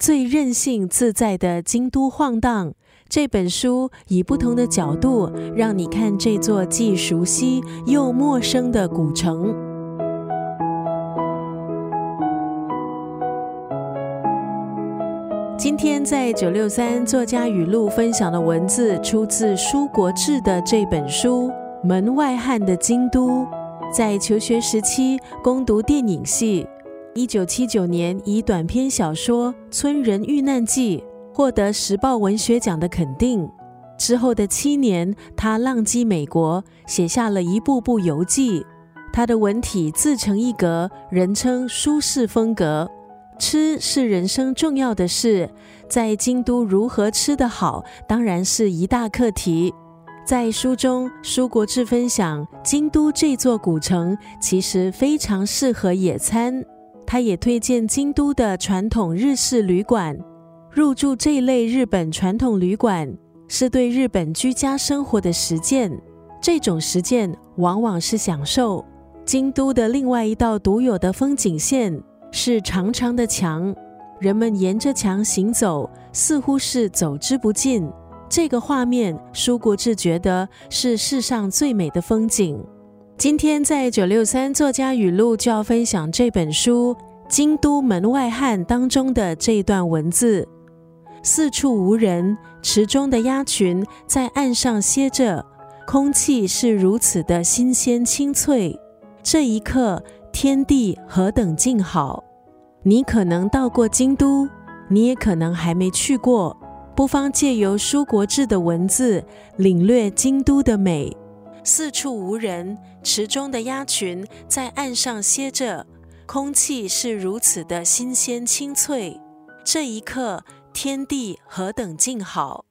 最任性自在的京都晃荡。这本书以不同的角度，让你看这座既熟悉又陌生的古城。今天在九六三作家语录分享的文字，出自舒国志的这本书《门外汉的京都》。在求学时期攻读电影系，一九七九年以短篇小说《村人遇难记》获得时报文学奖的肯定。之后的七年，他浪迹美国，写下了一部部游记。他的文体自成一格，人称舒适风格。吃是人生重要的事，在京都如何吃得好，当然是一大课题。在书中，舒国志分享，京都这座古城其实非常适合野餐。他也推荐京都的传统日式旅馆。入住这类日本传统旅馆，是对日本居家生活的实践。这种实践往往是享受。京都的另外一道独有的风景线是长长的墙，人们沿着墙行走，似乎是走之不尽。这个画面，舒国志觉得是世上最美的风景。今天在九六三作家语录就要分享这本书《京都门外汉》当中的这一段文字：四处无人，池中的鸭群在岸上歇着，空气是如此的新鲜清脆。这一刻，天地何等静好！你可能到过京都，你也可能还没去过。不妨借由舒国志的文字，领略京都的美。四处无人，池中的鸭群在岸上歇着，空气是如此的新鲜清脆。这一刻，天地何等静好！